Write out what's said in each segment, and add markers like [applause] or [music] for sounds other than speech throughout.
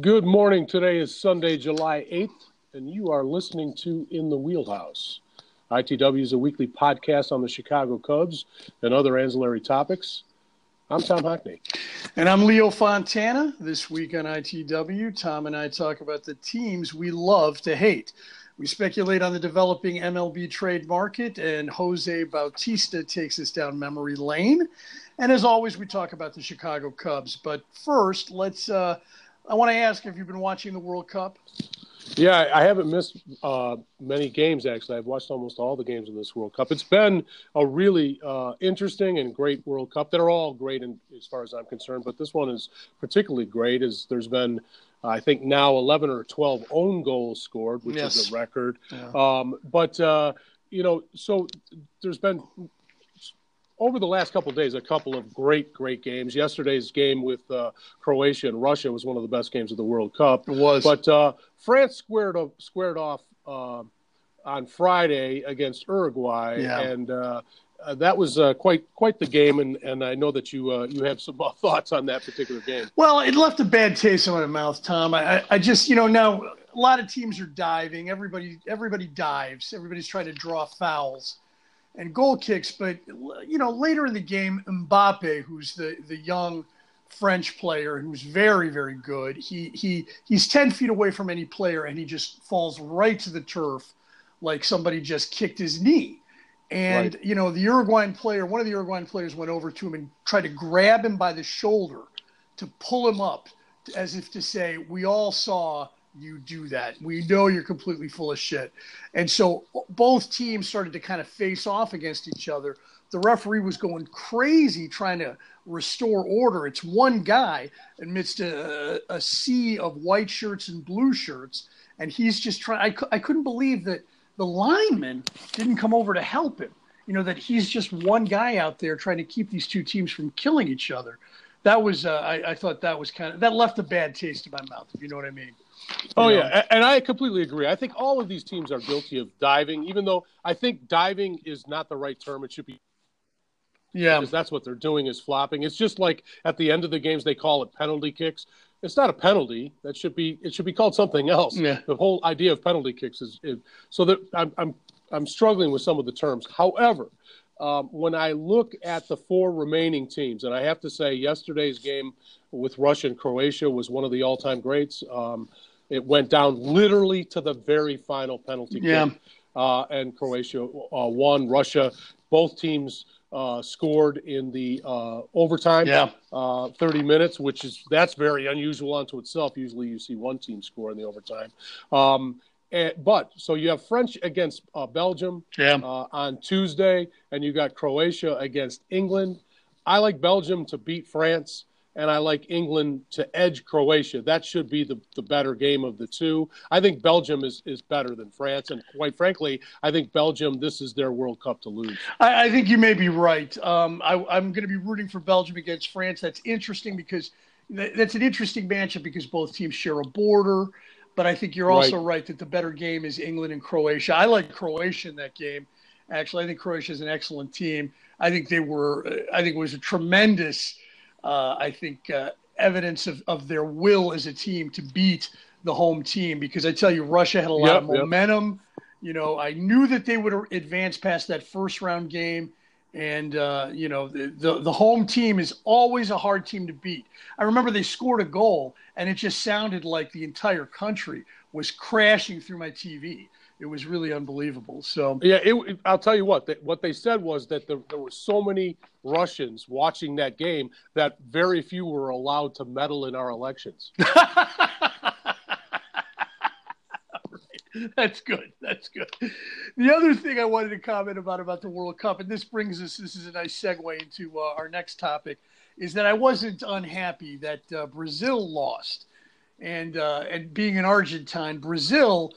Good morning. Today is Sunday, July 8th, and you are listening to In the Wheelhouse. ITW is a weekly podcast on the Chicago Cubs and other ancillary topics. I'm Tom Hockney. And I'm Leo Fontana. This week on ITW, Tom and I talk about the teams we love to hate. We speculate on the developing MLB trade market, and Jose Bautista takes us down memory lane. And as always, we talk about the Chicago Cubs. But first, let's uh, I want to ask if you've been watching the World Cup. Yeah, I haven't missed uh, many games actually. I've watched almost all the games in this World Cup. It's been a really uh, interesting and great World Cup. They're all great in, as far as I'm concerned, but this one is particularly great. As there's been, I think now 11 or 12 own goals scored, which yes. is a record. Yeah. Um, but uh, you know, so there's been over the last couple days, a couple of great, great games. Yesterday's game with uh, Croatia and Russia was one of the best games of the World Cup. It was, but uh, France squared up, squared off uh, on Friday against Uruguay, yeah. and uh, uh, that was uh, quite quite the game. And, and I know that you you have some [laughs] thoughts on that particular game. Well, it left a bad taste in my mouth, Tom. I, I just you know now a lot of teams are diving. Everybody everybody dives. Everybody's trying to draw fouls and goal kicks. But you know, later in the game, Mbappe, who's the the young French player who's very very good, he he he's ten feet away from any player, and he just falls right to the turf, like somebody just kicked his knee. And right. you know, the Uruguayan player, one of the Uruguayan players went over to him and tried to grab him by the shoulder to pull him up, as if to say, "We all saw." You do that. We know you're completely full of shit. And so both teams started to kind of face off against each other. The referee was going crazy trying to restore order. It's one guy amidst a, a sea of white shirts and blue shirts. And he's just trying. I, I couldn't believe that the lineman didn't come over to help him. You know, that he's just one guy out there trying to keep these two teams from killing each other. That was, uh, I, I thought that was kind of, that left a bad taste in my mouth, if you know what I mean. Oh know? yeah, and I completely agree. I think all of these teams are guilty of diving, even though I think diving is not the right term. It should be. Yeah, because that's what they're doing is flopping. It's just like at the end of the games they call it penalty kicks. It's not a penalty. That should be it should be called something else. Yeah. The whole idea of penalty kicks is, is so that I'm I'm I'm struggling with some of the terms. However, um, when I look at the four remaining teams, and I have to say, yesterday's game with Russia and Croatia was one of the all-time greats. Um, it went down literally to the very final penalty yeah. kick, uh, and Croatia uh, won. Russia, both teams uh, scored in the uh, overtime, yeah, uh, thirty minutes, which is that's very unusual unto itself. Usually, you see one team score in the overtime. Um, and, but so you have French against uh, Belgium yeah. on Tuesday, and you got Croatia against England. I like Belgium to beat France and I like England to edge Croatia. That should be the, the better game of the two. I think Belgium is, is better than France, and quite frankly, I think Belgium this is their World Cup to lose. I, I think you may be right. Um, I, am going to be rooting for Belgium against France. That's interesting because that's an interesting matchup because both teams share a border. But I think you're also right. right that the better game is England and Croatia. I like Croatia in that game. Actually, I think Croatia is an excellent team. I think they were. I think it was a tremendous uh, I think, uh, evidence of, of their will as a team to beat the home team. Because I tell you, Russia had a lot yep, of momentum. Yep. You know, I knew that they would advance past that first round game. And, uh, you know, the, the, the home team is always a hard team to beat. I remember they scored a goal, and it just sounded like the entire country was crashing through my TV it was really unbelievable. So yeah, it, I'll tell you what. what they said was that there, there were so many Russians watching that game that very few were allowed to meddle in our elections. [laughs] That's good. That's good. The other thing I wanted to comment about about the World Cup, and this brings us. This is a nice segue into uh, our next topic, is that I wasn't unhappy that uh, Brazil lost, and uh, and being an Argentine, Brazil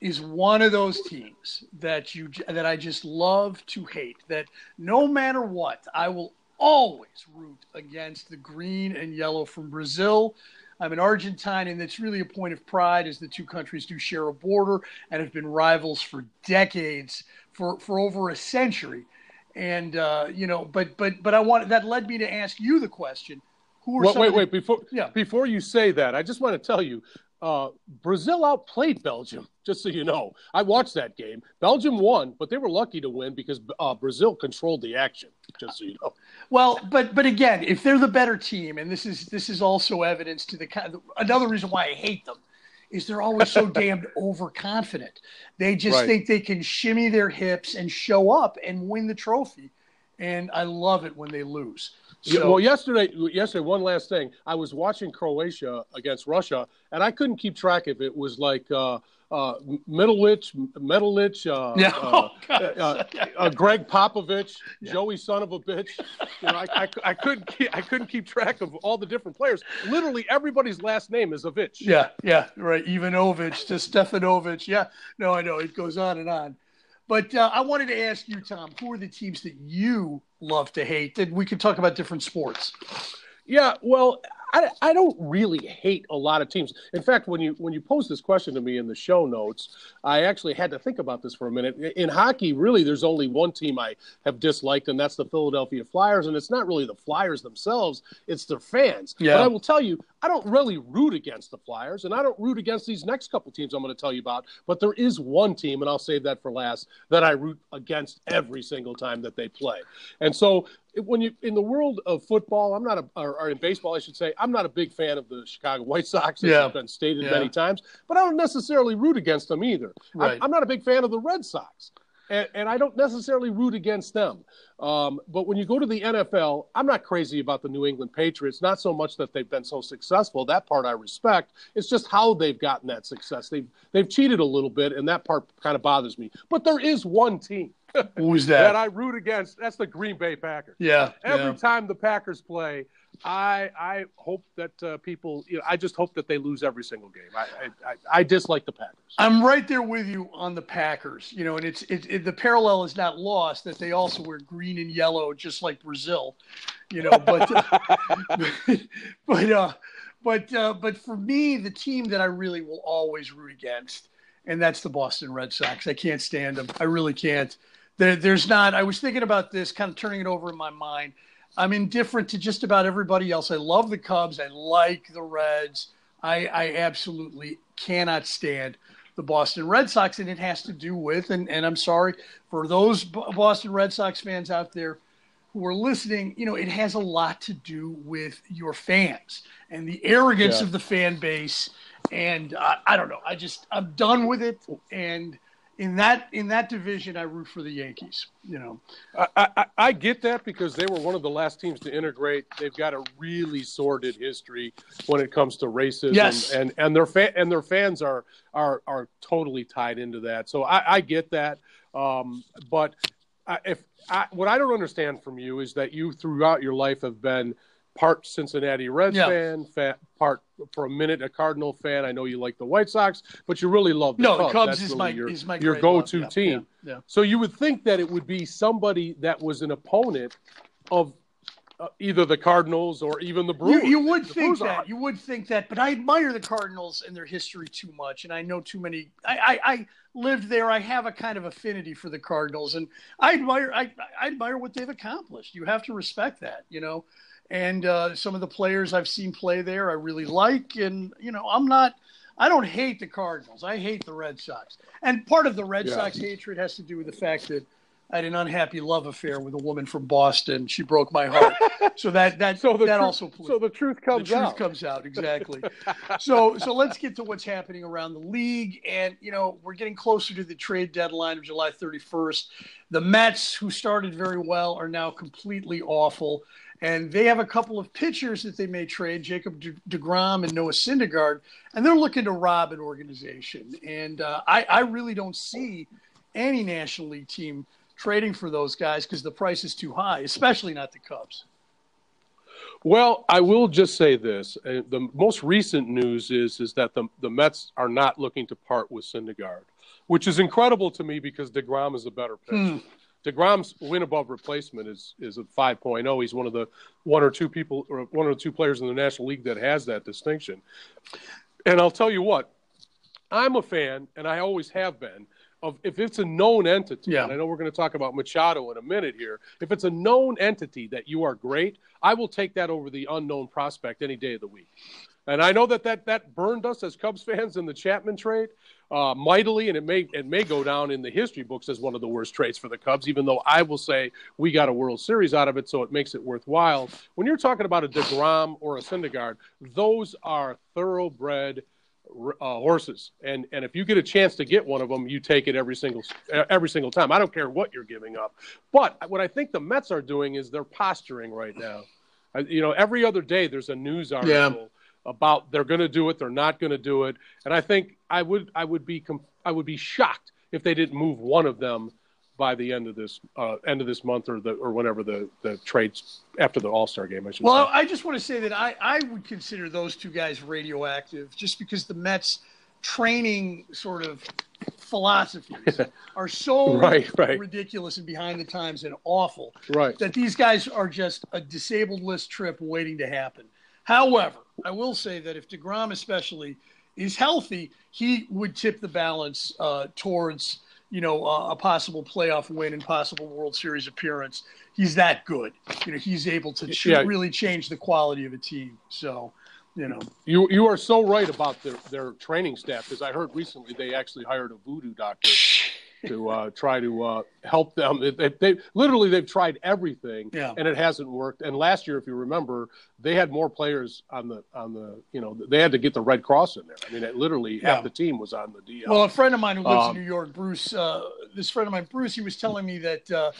is one of those teams that you that I just love to hate. That no matter what, I will always root against the green and yellow from Brazil. I'm an Argentine, and it's really a point of pride as the two countries do share a border and have been rivals for decades, for for over a century. And uh, you know, but but but I want that led me to ask you the question: Who are well, wait, of the- wait. Before Yeah. before you say that, I just want to tell you, uh, Brazil outplayed Belgium. Just so you know, I watched that game. Belgium won, but they were lucky to win because uh, Brazil controlled the action. Just so you know. Well, but but again, if they're the better team, and this is this is also evidence to the kind. Another reason why I hate them is they're always so [laughs] damned overconfident. They just Right. think they can shimmy their hips and show up and win the trophy, and I love it when they lose. So, well, yesterday, yesterday, one last thing. I was watching Croatia against Russia, and I couldn't keep track of it. It was like uh, uh, Middlewich, Medalich, uh, Yeah. uh, Oh, uh, uh, Greg Popovich, Joey son of a bitch. You know, I, I, I couldn't keep, I couldn't keep track of all the different players. Literally, everybody's last name is a Vitch. yeah, yeah, right. Ivanovic to Stefanovic. Yeah, no, I know it goes on and on. But uh, I wanted to ask you, Tom, who are the teams that you love to hate? And we could talk about different sports. Yeah, well, I, I don't really hate a lot of teams. In fact, when you when you posed this question to me in the show notes, I actually had to think about this for a minute. In hockey, really, there's only one team I have disliked, and that's the Philadelphia Flyers. And it's not really the Flyers themselves; it's their fans. Yeah. But I will tell you, I don't really root against the Flyers, and I don't root against these next couple teams I'm going to tell you about. But there is one team, and I'll save that for last, that I root against every single time that they play. And so when you in the world of football, I'm not a or, or in baseball, I should say, I'm not a big fan of the Chicago White Sox, as Yeah. has been stated Yeah. many times. But I don't necessarily root against them either. Right. I, I'm not a big fan of the Red Sox. And, and I don't necessarily root against them. Um, but when you go to the NFL, I'm not crazy about the New England Patriots. Not so much that they've been so successful. That part I respect. It's just how they've gotten that success. They've they've cheated a little bit, and that part kind of bothers me. But there is one team Who's [laughs] that I root against. That's the Green Bay Packers. yeah, Every yeah. time the Packers play, I I hope that uh, people. You know, I just hope that they lose every single game. I I, I, dislike the Packers. I'm right there with you on the Packers. You know, and it's it, it, the parallel is not lost that they also wear green and yellow, just like Brazil. You know, but [laughs] [laughs] but uh, but uh, but for me, the team that I really will always root against, and that's the Boston Red Sox. I can't stand them. I really can't. There, there's not. I was thinking about this, kind of turning it over in my mind. I'm indifferent to just about everybody else. I love the Cubs. I like the Reds. I, I absolutely cannot stand the Boston Red Sox, and it has to do with, and, and I'm sorry for those Boston Red Sox fans out there who are listening, you know, it has a lot to do with your fans and the arrogance Yeah. of the fan base. And uh, I don't know. I just, I'm done with it. And in that, in that division, I root for the Yankees, you know. I, I, I get that because they were one of the last teams to integrate. They've got a really sordid history when it comes to racism, Yes. and and their fa- and their fans are are are totally tied into that. So I, I get that, um, but I, if I, what I don't understand from you is that you throughout your life have been part Cincinnati Reds Yeah. fan, fa- part for a minute a Cardinal fan. I know you like the White Sox, but you really love the No, Cubs. the Cubs That's is really my, your, is my your go-to love. Team. Yeah, yeah. So you would think that it would be somebody that was an opponent of uh, either the Cardinals or even the You, Brewers. you would The think Brewers are- that. You would think that. But I admire the Cardinals and their history too much, and I know too many. I, I, I lived there. I have a kind of affinity for the Cardinals, and I admire. I, I admire what they've accomplished. You have to respect that, you know. And uh, some of the players I've seen play there, I really like. And you know, I'm not. I don't hate the Cardinals. I hate the Red Sox. And part of the Red Yeah. Sox hatred has to do with the fact that I had an unhappy love affair with a woman from Boston. She broke my heart. so that that [laughs] So that tru- also so the truth comes the truth out. comes out exactly. [laughs] so so let's get to what's happening around the league, and you know we're getting closer to the trade deadline of July 31st. The Mets, who started very well, are now completely awful, and they have a couple of pitchers that they may trade, Jacob De- Degrom and Noah Syndergaard, and they're looking to rob an organization. And uh, I I really don't see any National League team trading for those guys because the price is too high, especially not the Cubs. Well, I will just say this: uh, the most recent news is is that the the Mets are not looking to part with Syndergaard, which is incredible to me because Degrom is a better pitcher. Hmm. Degrom's win above replacement is is at 5.0. He's one of the one or two people or one or two players in the National League that has that distinction. And I'll tell you what, I'm a fan, and I always have been of if it's a known entity, Yeah. and I know we're going to talk about Machado in a minute here. If it's a known entity that you are great, I will take that over the unknown prospect any day of the week. And I know that that, that burned us as Cubs fans in the Chapman trade uh, mightily, and it may it may go down in the history books as one of the worst trades for the Cubs. Even though I will say we got a World Series out of it, so it makes it worthwhile. When you're talking about a Degrom or a Syndergaard, those are thoroughbred uh, horses, and and if you get a chance to get one of them, you take it every single every single time. I don't care what you're giving up. But what I think the Mets are doing is they're posturing right now. You know, every other day there's a news article Yeah. about they're going to do it, they're not going to do it, and I think I would I would be I would be shocked if they didn't move one of them by the end of this uh, end of this month or the or whenever the the trades after the All Star game. I should Well, say. I just want to say that I, I would consider those two guys radioactive just because the Mets training sort of philosophies [laughs] are so Right, right. ridiculous and behind the times and awful Right. that these guys are just a disabled list trip waiting to happen. However, I will say that if DeGrom especially is healthy, he would tip the balance uh, towards you know uh, a possible playoff win and possible World Series appearance. He's that good. You know, he's able to ch- Yeah. really change the quality of a team. So, you know, You you are so right about their their training staff because I heard recently they actually hired a voodoo doctor to uh, try to uh, help them. They, they, they literally they've tried everything Yeah. and it hasn't worked. And last year, if you remember, they had more players on the on the you know they had to get the Red Cross in there. I mean, it literally Yeah. half the team was on the DL. Well, a friend of mine who lives Um, in New York, Bruce, uh, this friend of mine, Bruce, he was telling me that uh,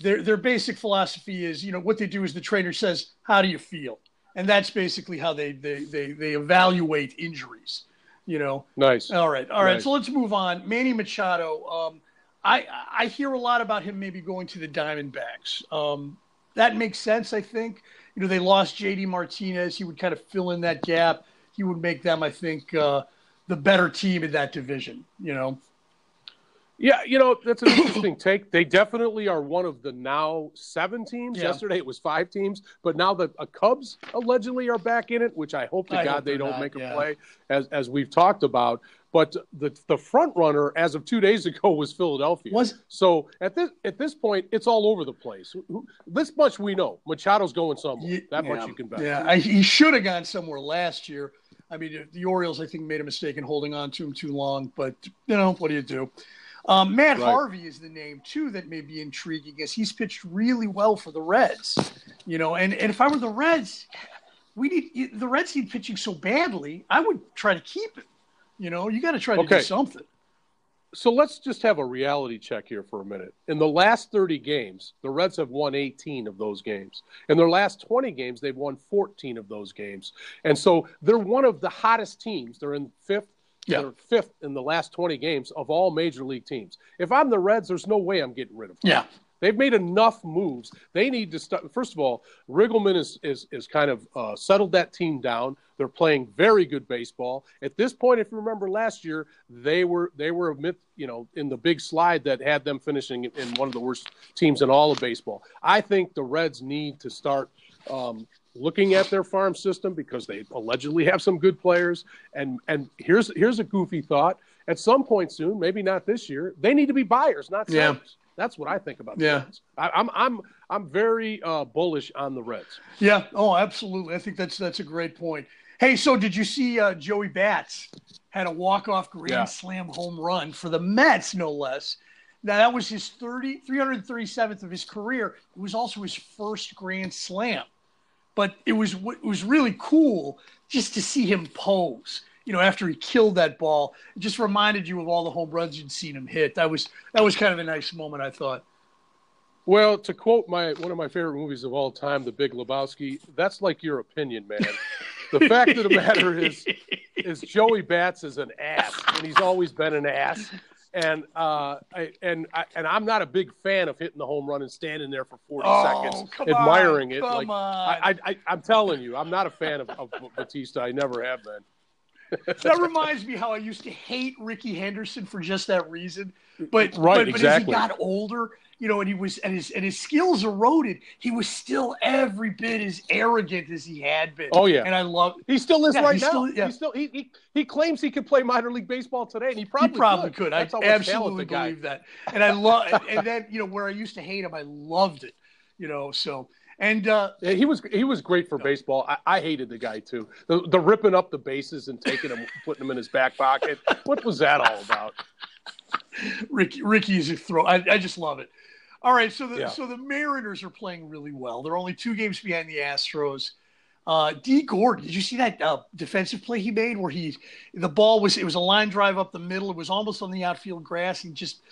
their their basic philosophy is, you know, what they do is the trainer says, "How do you feel?" and that's basically how they they they, they evaluate injuries. You know. nice. All right, all right. Nice. So let's move on. Manny Machado. Um, I I hear a lot about him maybe going to the Diamondbacks. Um, that makes sense, I think. You know, they lost J.D. Martinez. He would kind of fill in that gap. He would make them, I think, uh, the better team in that division. You know. Yeah, you know, that's an [coughs] interesting take. They definitely are one of the now seven teams. Yeah. Yesterday it was five teams, but now the uh, Cubs allegedly are back in it, which I hope to I God hope they don't not, make a yeah. play, as as we've talked about. But the the front runner as of two days ago was Philadelphia. Was- so at this at this point it's all over the place. This much we know: Machado's going somewhere. That yeah, much you can bet. Yeah, I, he should have gone somewhere last year. I mean, the Orioles, I think, made a mistake in holding on to him too long. But you know, what do you do? Um, Matt Right. Harvey is the name too that may be intriguing, as he's pitched really well for the Reds. You know, and and if I were the Reds, we need the Reds need pitching so badly. I would try to keep it. You know, you got to try to do something. So let's just have a reality check here for a minute. In the last 30 games, the Reds have won 18 of those games. In their last 20 games, they've won 14 of those games. And so they're one of the hottest teams. They're in fifth. Yeah. They're fifth in the last 20 games of all major league teams. If I'm the Reds, there's no way I'm getting rid of them. Yeah, They've made enough moves. They need to start. First of all, Riggleman is is, is kind of uh, settled that team down. They're playing very good baseball. At this point, if you remember last year, they were they were you know in the big slide that had them finishing in one of the worst teams in all of baseball. I think the Reds need to start um, looking at their farm system because they allegedly have some good players. And and here's here's a goofy thought. At some point soon, maybe not this year, they need to be buyers, not Yeah. sellers. That's what I think about the Yeah. Reds. I, I'm I'm I'm very uh, bullish on the Reds. yeah. Oh, absolutely. I think that's that's a great point. Hey, so did you see uh, Joey Bats had a walk-off grand Yeah. slam home run for the Mets, no less. Now that was his 30, 337th of his career. It was also his first grand slam, but it was it was really cool just to see him pose. You know, after he killed that ball, it just reminded you of all the home runs you'd seen him hit. That was that was kind of a nice moment, I thought. Well, to quote my one of my favorite movies of all time, The Big Lebowski, that's like your opinion, man. the fact of the matter is, is Joey Bats is an ass, and he's always been an ass. And uh, I, and I, and I'm not a big fan of hitting the home run and standing there for 40 Oh, seconds admiring on, it. like. I, I, I'm telling you, I'm not a fan of, of Bautista. I never have been. [laughs] that reminds me how I used to hate Rickey Henderson for just that reason. But right, but, exactly. but as he got older, you know, and he was and his and his skills eroded, he was still every bit as arrogant as he had been. Oh yeah, and I love. He still is yeah, right now. Still, yeah. He still he, he he claims he could play minor league baseball today, and he probably he probably could. could. I absolutely believe that. And I love and then you know where I used to hate him, I loved it. You know, so and uh, yeah, he was he was great for baseball. I, I, hated the guy too. The, the ripping up the bases and taking him, [laughs] putting them in his back pocket. What was that all about? Ricky Ricky's a throw. I, I just love it. All right, so the Yeah. so the Mariners are playing really well. They're only two games behind the Astros. Uh, Dee Gordon, did you see that uh, defensive play he made where he the ball was it was a line drive up the middle. It was almost on the outfield grass. He just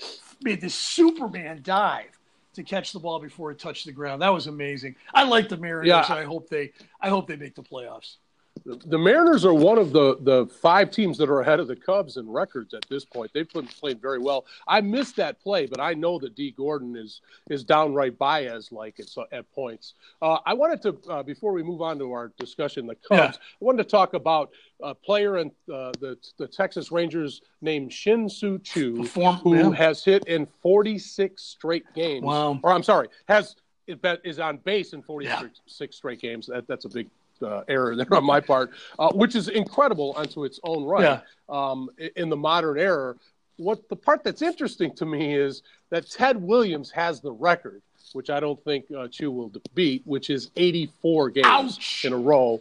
made this Superman dive to catch the ball before it touched the ground. That was amazing. I like the Mariners, Yeah. I hope they I hope they make the playoffs. The Mariners are one of the, the five teams that are ahead of the Cubs in records at this point. They've been playing very well. I missed that play, but I know that Dee Gordon is is downright Baez like at, at points. Uh, I wanted to uh, before we move on to our discussion, the Cubs. I wanted to talk about a player in uh, the the Texas Rangers named Shin Soo Choo, Form- who yeah. has hit in 46 straight games. Wow. Or I'm sorry, has is on base in 46 straight games. That, that's a big uh, error there on my part, uh, which is incredible unto its own right Yeah. um, in the modern era. What the part that's interesting to me is that Ted Williams has the record, which I don't think uh, Choo will beat, which is 84 games Ouch. in a row.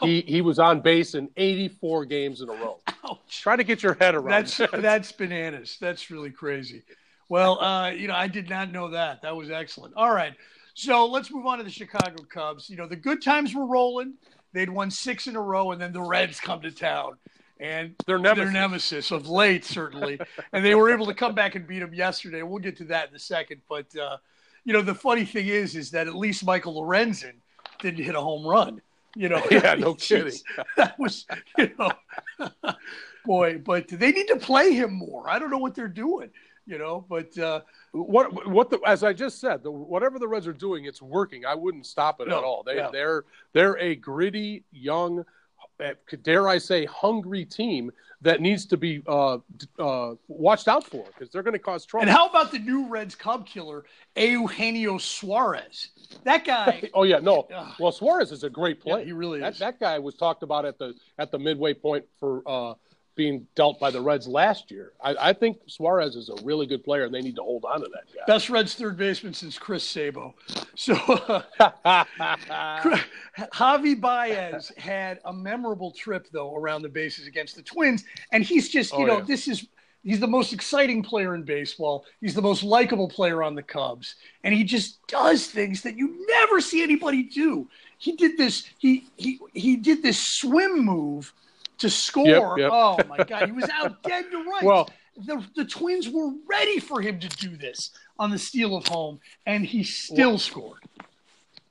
He he was on base in 84 games in a row. Ouch. Try to get your head around That's that. that's bananas. That's really crazy. Well, uh, you know, I did not know that. That was excellent. All right. So let's move on to the Chicago Cubs. You know, the good times were rolling. They'd won six in a row, and then the Reds come to town. And Their nemesis. their nemesis of late, certainly. [laughs] and they were able to come back and beat them yesterday. We'll get to that in a second. But, uh, you know, the funny thing is, is that at least Michael Lorenzen didn't hit a home run. You know, [laughs] Yeah, no [laughs] kidding. that was, you know, boy, but they need to play him more. I don't know what they're doing, you know, but uh, what what the as I just said, the, whatever the Reds are doing, it's working. I wouldn't stop it No, at all. They yeah. they're they're a gritty, young, eh, dare I say, hungry team that needs to be uh, uh, watched out for because they're going to cause trouble. and how about the new Reds Cub killer, Eugenio Suarez? That guy, [laughs] oh yeah, no. Well, Suarez is a great player. Yeah, he really that, is. That guy was talked about at the at the midway point for uh, being dealt by the Reds last year. I, I think Suarez is a really good player, and they need to hold on to that guy. best Reds third baseman since Chris Sabo. So. [laughs] Javi Baez had a memorable trip though around the bases against the Twins, and he's just you Oh, know yeah. this is he's the most exciting player in baseball. He's the most likable player on the Cubs, and he just does things that you never see anybody do. He did this he he he did this swim move to score. yep. Oh my god, he was out dead to right. Well- the the Twins were ready for him to do this on the steal of home, and he still scored.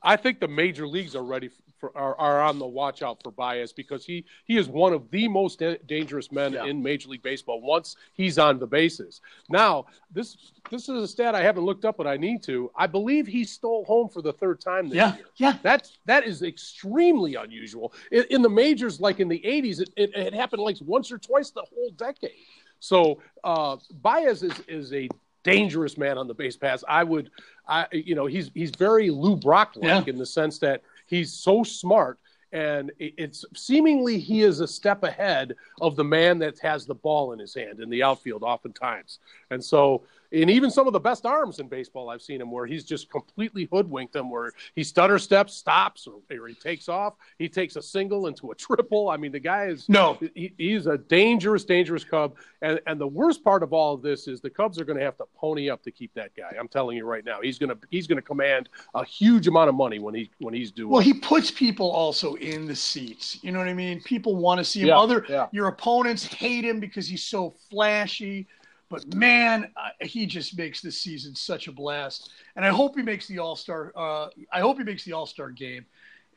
I think the major leagues are ready for are, are on the watch out for Baez because he he is one of the most da- dangerous men Yeah. in Major League Baseball once he's on the bases. Now this this is a stat I haven't looked up, but I need to. I believe he stole home for the third time this Yeah, year. yeah. That's that is extremely unusual. In, in the majors, like in the '80s, it, it, it happened like once or twice the whole decade. So uh, Baez is is a dangerous man on the base pass. I would, I you know, he's he's very Lou Brock like Yeah. in the sense that he's so smart. And it's seemingly he is a step ahead of the man that has the ball in his hand in the outfield, oftentimes. And so, and even some of the best arms in baseball, I've seen him where he's just completely hoodwinked them, where he stutter steps, stops, or, or he takes off. He takes a single into a triple. I mean, the guy is No. he, he's a dangerous, dangerous Cub. And and the worst part of all of this is the Cubs are going to have to pony up to keep that guy. I'm telling you right now, he's going to he's going to command a huge amount of money when he when he's doing. Well, he puts people also in the seats. You know what I mean? People want to see him. Yeah, Other yeah. your opponents hate him because he's so flashy. But man, uh, he just makes this season such a blast. And I hope he makes the All Star. Uh, I hope he makes the All Star game.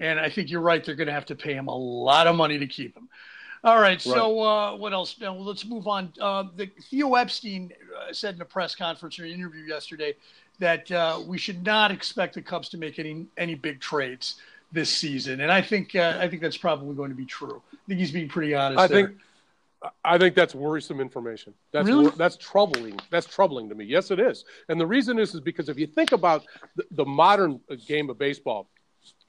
And I think you're right. They're going to have to pay him a lot of money to keep him. All right. So uh, what else? Now let's move on. Uh, the, Theo Epstein uh, said in a press conference or an interview yesterday that uh, we should not expect the Cubs to make any any big trades this season, and I think uh, I think that's probably going to be true. I think he's being pretty honest. I there. think I think that's worrisome information. That's Really? that's troubling. That's troubling to me. Yes, it is. And the reason is is because if you think about the, the modern uh, game of baseball,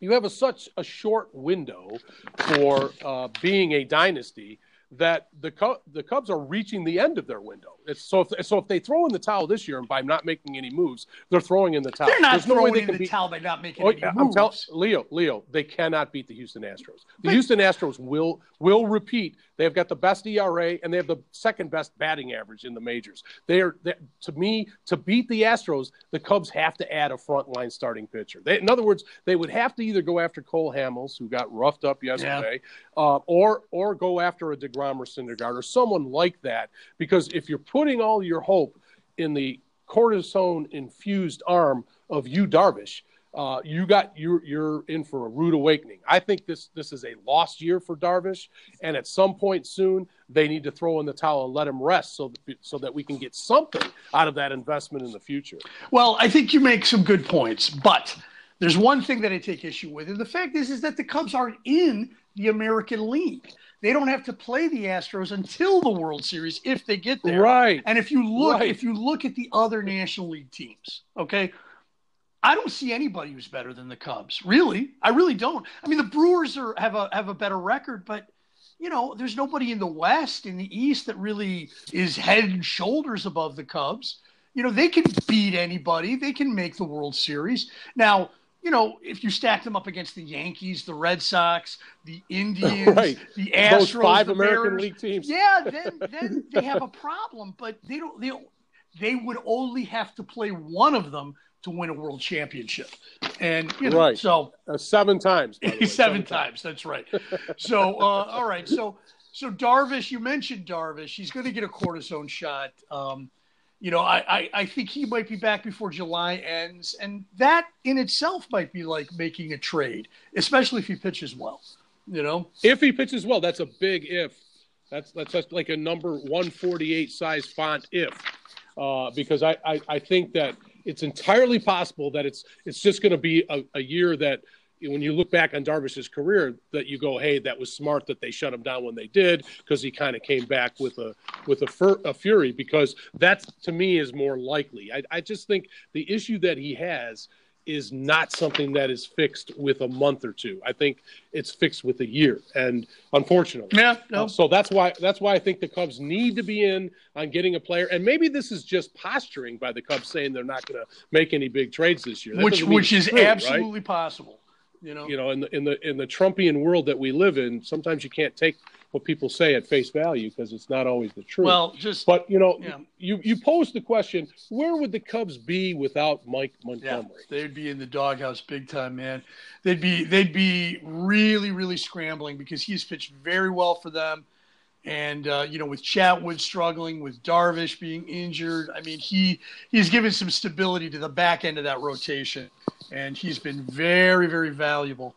you have a, such a short window for uh, being a dynasty that the Cub- the Cubs are reaching the end of their window. It's, so if so if they throw in the towel this year and by not making any moves, they're throwing in the towel. they're not There's no throwing they in the beat- towel by not making Oh, any yeah, I'm moves. telling Leo, Leo, they cannot beat the Houston Astros. The But- Houston Astros will will repeat. They have got the best ERA and they have the second best batting average in the majors. They are they, to me to beat the Astros, the Cubs have to add a frontline starting pitcher. They, in other words, they would have to either go after Cole Hamels, who got roughed up yesterday, uh, or or go after a Degrom or Syndergaard or someone like that. Because if you're putting all your hope in the cortisone infused arm of Yu, Darvish, uh, you got you're you're in for a rude awakening. I think this this is a lost year for Darvish, and at some point soon they need to throw in the towel and let him rest so that, so that we can get something out of that investment in the future. Well, I think you make some good points, but there's one thing that I take issue with, and the fact is, is that the Cubs aren't in the American League. They don't have to play the Astros until the World Series if they get there. Right. And if you look, Right. if you look at the other National League teams, okay, I don't see anybody who's better than the Cubs. Really, I really don't. I mean, the Brewers are have a have a better record, but you know, there's nobody in the West, in the East, that really is head and shoulders above the Cubs. You know, they can beat anybody. They can make the World Series. Now, you know, if you stack them up against the Yankees, the Red Sox, the [laughs] Indians, Right. the Astros, Those five the American League teams. yeah, [laughs] then then they have a problem. But they don't. They don't, they would only have to play one of them to win a world championship, and you know, Right. so Uh, seven times. way, [laughs] seven times. That's right. So uh, all right. So so Darvish, you mentioned Darvish. He's going to get a cortisone shot. Um, you know, I, I I think he might be back before July ends, and that in itself might be like making a trade, especially if he pitches well. You know. If he pitches well, that's a big if. That's that's just like a number 148 size font if, uh, because I, I I think that it's entirely possible that it's it's just going to be a, a year that when you look back on Darvish's career, that you go, hey, that was smart that they shut him down when they did because he kind of came back with a with a, fur, a fury because that to me is more likely. I, I just think the issue that he has is not something that is fixed with a month or two. I think it's fixed with a year, and unfortunately, Yeah. No. uh, so that's why that's why I think the Cubs need to be in on getting a player, and maybe this is just posturing by the Cubs saying they're not going to make any big trades this year, That which which is true, right? absolutely possible. You know. You know, in the in the in the Trumpian world that we live in, sometimes you can't take what people say at face value because it's not always the truth. well, just but you know, Yeah. you you posed the question: Where would the Cubs be without Mike Montgomery? yeah, they'd be in the doghouse big time, man. They'd be they'd be really really scrambling because he's pitched very well for them. And uh, you know, with Chatwood struggling, with Darvish being injured, I mean, he he's given some stability to the back end of that rotation, and he's been very, very valuable.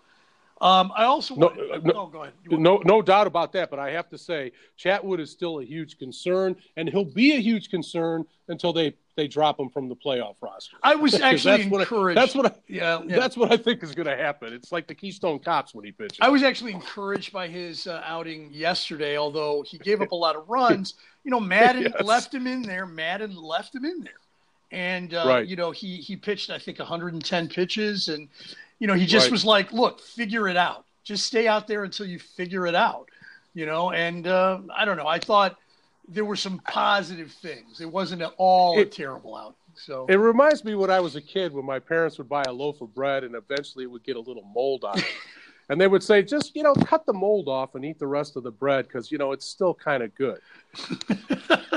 Um, I also No, want, uh, no- oh, go ahead. No, no doubt about that. But I have to say, Chatwood is still a huge concern, and he'll be a huge concern until they they drop him from the playoff roster. I was [laughs] actually that's what I- encouraged. that's what I, yeah, yeah. that's what I think is going to happen. It's like the Keystone Cops when he pitches. I was actually encouraged by his uh, outing yesterday, although he gave up a lot of runs. [laughs] You know, Maddon Yes. left him in there. Maddon left him in there, and uh, Right. you know he he pitched I think 110 pitches, and you know he just Right. was like, look, figure it out. Just stay out there until you figure it out. You know, and uh, I don't know. I thought there were some positive things. It wasn't at all a terrible out. So It reminds me when I was a kid when my parents would buy a loaf of bread and eventually it would get a little mold on it. [laughs] and they would say, just, you know, cut the mold off and eat the rest of the bread because, you know, it's still kind of good. [laughs]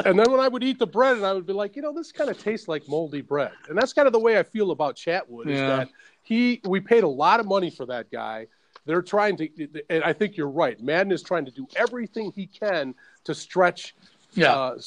and then when I would eat the bread and I would be like, you know, this kind of tastes like moldy bread. And that's kind of the way I feel about Chatwood is that he, we paid a lot of money for that guy. They're trying to, and I think you're right. Maddon is trying to do everything he can to stretch yeah, uh,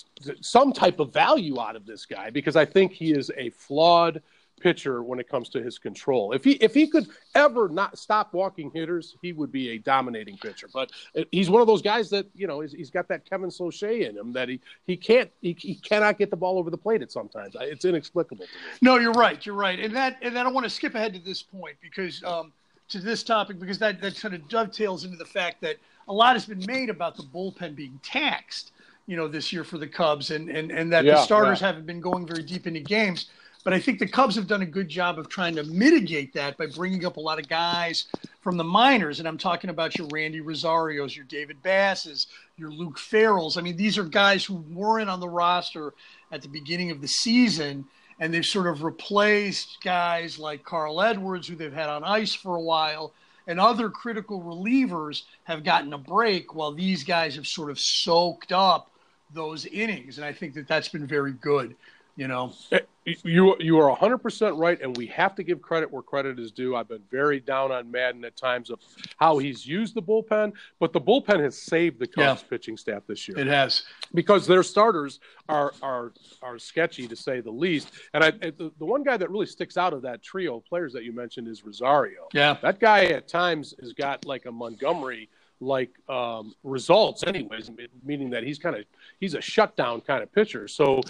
some type of value out of this guy because I think he is a flawed pitcher when it comes to his control. If he if he could ever not stop walking hitters, he would be a dominating pitcher. But uh, he's one of those guys that you know he's, he's got that Kevin Soche in him that he he can't he, he cannot get the ball over the plate at sometimes. It's inexplicable to me. No, you're right. You're right. And that and I want to skip ahead to this point because um, to this topic because that that kind of dovetails into the fact that a lot has been made about the bullpen being taxed, you know, this year for the Cubs, and and and that yeah, the starters yeah. haven't been going very deep into games. But I think the Cubs have done a good job of trying to mitigate that by bringing up a lot of guys from the minors. And I'm talking about your Randy Rosarios, your David Basses, your Luke Farrells. I mean, these are guys who weren't on the roster at the beginning of the season. And they've sort of replaced guys like Carl Edwards, who they've had on ice for a while, and other critical relievers have gotten a break while these guys have sort of soaked up those innings. And I think that that's been very good. You know, eh, you you are 100% right and we have to give credit where credit is due. I've been very down on Maddon at times of how he's used the bullpen, but the bullpen has saved the Cubs yeah, pitching staff this year. It has. Because their starters are are are sketchy to say the least. And I the, the one guy that really sticks out of that trio of players that you mentioned is Rosario. Yeah. That guy at times has got like a Montgomery like um, results, anyways. Meaning that he's kind of he's a shutdown kind of pitcher. So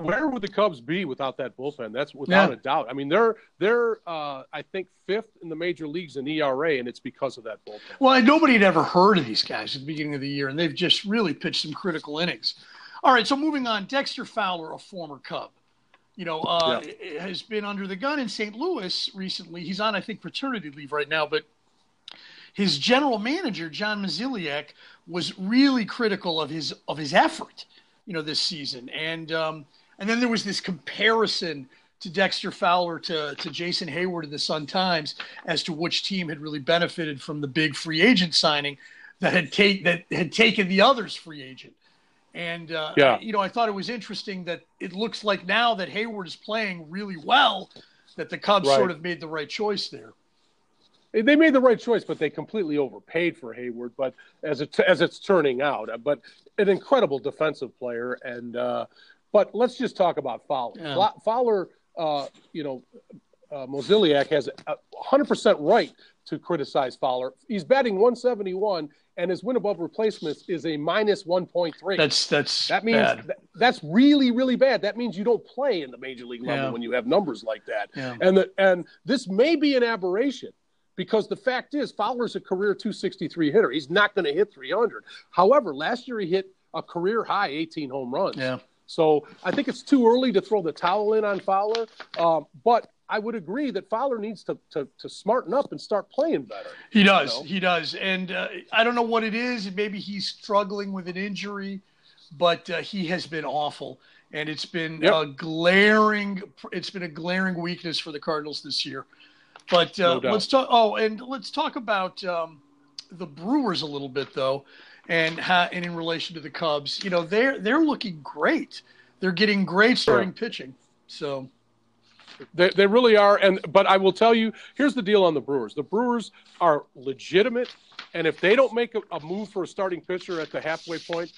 where would the Cubs be without that bullpen? That's without yeah. a doubt. I mean, they're they're uh, I think fifth in the major leagues in ERA, and it's because of that bullpen. Well, nobody had ever heard of these guys at the beginning of the year, and they've just really pitched some critical innings. All right, so moving on, Dexter Fowler, a former Cub. You know, uh, yeah. has been under the gun in St. Louis recently. He's on, I think, paternity leave right now, but his general manager John Mozeliak was really critical of his of his effort, you know, this season. And um, and then there was this comparison to Dexter Fowler to to Jason Heyward of the Sun Times as to which team had really benefited from the big free agent signing that had take that had taken the other's free agent. And uh, yeah. You know, I thought it was interesting that it looks like now that Heyward is playing really well, that the Cubs right. sort of made the right choice there they made the right choice, but they completely overpaid for Heyward. But as it as it's turning out, but an incredible defensive player. And uh, but let's just talk about Fowler. Yeah. Fowler, uh, you know, uh, Mozeliak has a hundred percent right to criticize Fowler. He's batting 171, and his win above replacements is a minus 1.3. That's that's that means that, that's really really bad. That means you don't play in the major league level yeah. when you have numbers like that. Yeah. And the, and this may be an aberration because the fact is Fowler's a career 263 hitter. He's not going to hit 300. However, last year he hit a career high 18 home runs. Yeah. So I think it's too early to throw the towel in on Fowler. Um, but I would agree that Fowler needs to, to, to smarten up and start playing better. He does. You know? He does. And uh, I don't know what it is. Maybe he's struggling with an injury, but uh, he has been awful. And it's been yep. a glaring. It's been a glaring weakness for the Cardinals this year. But uh, no let's talk. Oh, and let's talk about um, the Brewers a little bit, though, and how, and in relation to the Cubs. You know, they're they're looking great. They're getting great starting sure. pitching. So they, they really are. And but I will tell you, here's the deal on the Brewers. The Brewers are legitimate, and if they don't make a, a move for a starting pitcher at the halfway point,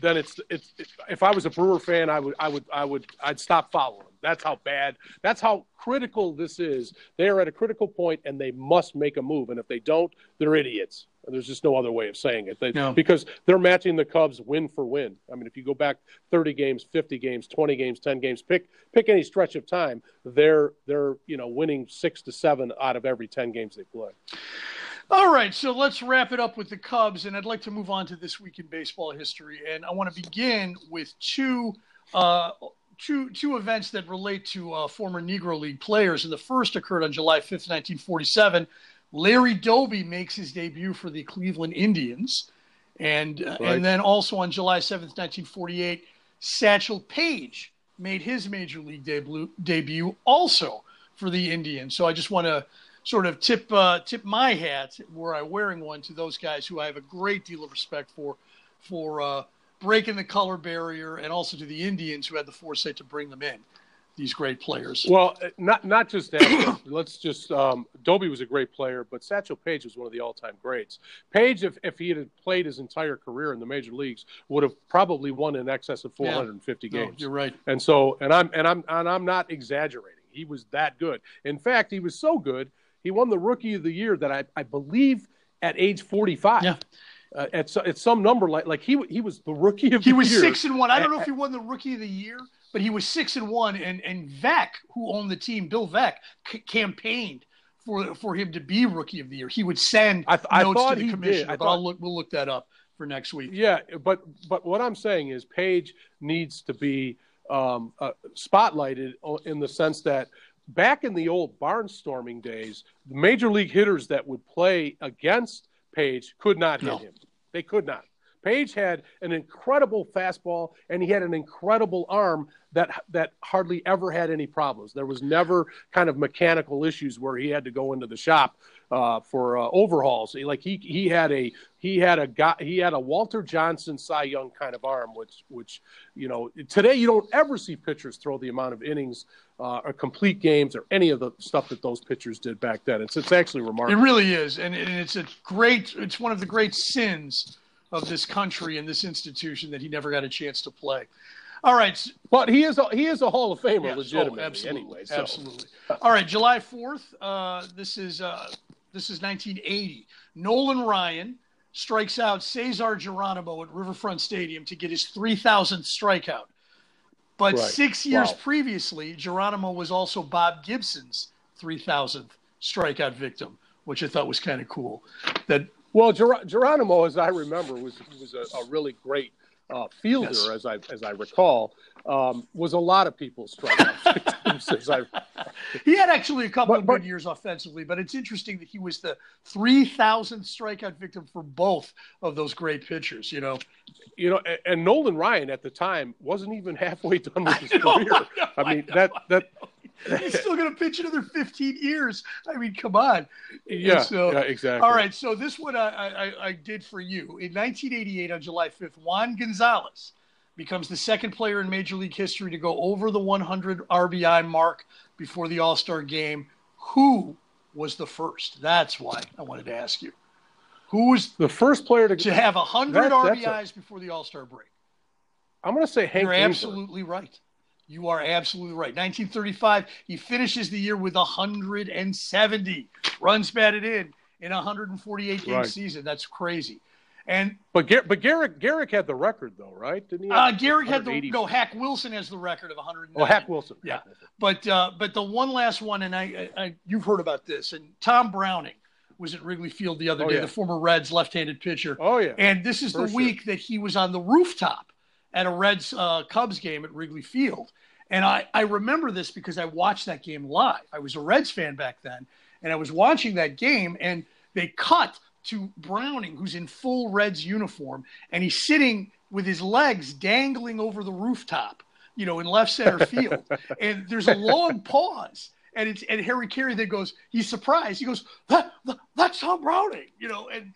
then it's it's it, if I was a Brewer fan, I would I would I would I'd stop following them. That's how bad. That's how critical this is. They are at a critical point, and they must make a move. And if they don't, they're idiots. And there's just no other way of saying it. They, no. Because they're matching the Cubs win for win. I mean, if you go back 30 games, 50 games, 20 games, 10 games, pick pick any stretch of time, they're they're you know winning six to seven out of every 10 games they play. All right, so let's wrap it up with the Cubs, and I'd like to move on to this week in baseball history, and I want to begin with two. Uh, two, two events that relate to uh, former Negro League players. And the first occurred on July 5th, 1947. Larry Doby makes his debut for the Cleveland Indians. And, uh, right. and then also on July 7th, 1948, Satchel Paige made his major league debut, debut also for the Indians. So I just want to sort of tip uh, tip my hat were I wearing one to those guys who I have a great deal of respect for for uh, breaking the color barrier, and also to the Indians who had the foresight to bring them in. These great players. Well, not not just that. [coughs] let's just um, Doby was a great player, but Satchel Paige was one of the all-time greats. Paige, if, if he had played his entire career in the major leagues, would have probably won in excess of 450 yeah. games. No, you're right. And so, and I'm and I'm and I'm not exaggerating. He was that good. In fact, he was so good he won the Rookie of the Year that I, I believe at age 45. Yeah. Uh, at, at some number like like he he was the rookie of the year. he the was year. six and one. I don't know if he [laughs] won the rookie of the year, but he was six and one. And and Veeck, who owned the team, Bill Veeck, c- campaigned for for him to be rookie of the year. He would send I th- notes to the commissioner, but thought, I'll look, we'll look that up for next week. Yeah, but but what I'm saying is Paige needs to be um, uh, spotlighted in the sense that back in the old barnstorming days, the major league hitters that would play against Paige could not hit no. him. They could not. Paige had an incredible fastball and he had an incredible arm that that hardly ever had any problems. There was never kind of mechanical issues where he had to go into the shop uh, for uh, overhauls. Like he he had a he had a guy, he had a Walter Johnson Cy Young kind of arm, which which you know today you don't ever see pitchers throw the amount of innings uh, or complete games or any of the stuff that those pitchers did back then. It's it's actually remarkable. It really is, and, and it's a great. It's one of the great sins of this country and this institution that he never got a chance to play. All right, but he is a, he is a Hall of Famer, yes, legitimately. Oh, absolutely, anyway, so. absolutely. All right, July fourth. Uh, this is uh, this is 1980. Nolan Ryan strikes out Cesar Geronimo at Riverfront Stadium to get his 3,000th strikeout. But right. six years wow. previously, Geronimo was also Bob Gibson's 3,000th strikeout victim, which I thought was kind of cool. That well, Ger- Geronimo, as I remember, was was a, a really great uh, fielder, yes. as I as I recall, um, was a lot of people's strikeouts. [laughs] he had actually a couple but, of good but, years offensively, but it's interesting that he was the three thousandth strikeout victim for both of those great pitchers. You know, you know, and, and Nolan Ryan at the time wasn't even halfway done with [laughs] his I know, career. I, know, I mean, I know, that that [laughs] He's still going to pitch another 15 years. I mean, come on. Yeah, so, yeah exactly. All right, so this one I, I, I did for you. In 1988, on July 5th, Juan Gonzalez becomes the second player in Major League history to go over the 100 RBI mark before the All Star game. Who was the first? That's why I wanted to ask you. Who was the first player to, to have 100 that, RBIs a, before the All Star break? I'm going to say Hank. You're absolutely right. You are absolutely right. 1935, he finishes the year with 170 runs batted in in a 148 game right. season. That's crazy. And but Gar- but Gehrig Gehrig had the record though, right? Didn't he? Uh, Gehrig had the no. Hack Wilson has the record of 100. Oh, Hack Wilson. Yeah, but uh, but the one last one, and I, I, you've heard about this, and Tom Browning was at Wrigley Field the other oh, day, yeah. the former Reds left-handed pitcher. Oh yeah. And this is For the week that he was on the rooftop at a Reds uh, Cubs game at Wrigley Field. And I, I remember this because I watched that game live. I was a Reds fan back then, and I was watching that game, and they cut to Browning, who's in full Reds uniform, and he's sitting with his legs dangling over the rooftop, you know, in left center [laughs] field. and there's a long pause. And it's and Harry Caray then goes, he's surprised. He goes, that, that, that's Tom Browning, you know, and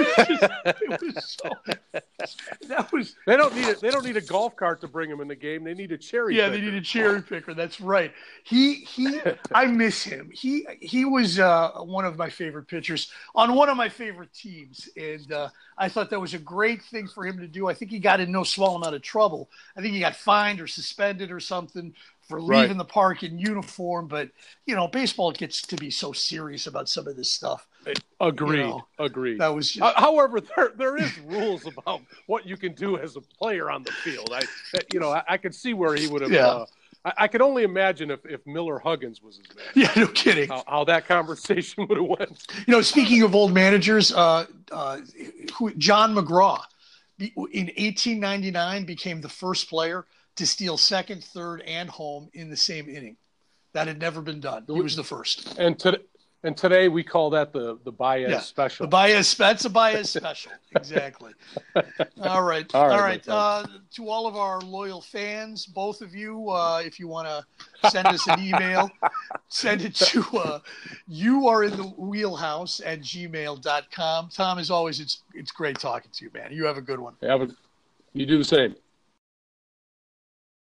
it was so, [laughs] that was they don't need a, they don't need a golf cart to bring him in the game. They need a cherry. Yeah, picker. they need a cherry picker. That's right. He he. [laughs] I miss him. He he was uh, one of my favorite pitchers on one of my favorite teams, and uh, I thought that was a great thing for him to do. I think he got in no small amount of trouble. I think he got fined or suspended or something for leaving right. the park in uniform. But you know, baseball gets to be so serious about some of this stuff. Agreed. You know, Agreed. That was. Just... Uh, however, there there is rules about what you can do as a player on the field. I, you know, I, I could see where he would have. Yeah. Uh, I, I could only imagine if, if Miller Huggins was his man. Yeah, no kidding. How, how that conversation [laughs] would have went. You know, speaking of old managers, uh, uh, who, John McGraw, in 1899 became the first player to steal second, third, and home in the same inning. That had never been done. He was the first. And to, and today we call that the the Baez yeah, special. The Baez that's a Baez [laughs] special. exactly. [laughs] All right. All right. All right. Uh, to all of our loyal fans, both of you, uh, if you want to send us an email, [laughs] send it to uh, you are in the wheelhouse at gmail.com. Tom, as always, it's it's great talking to you, man. You have a good one. Have a, you do the same.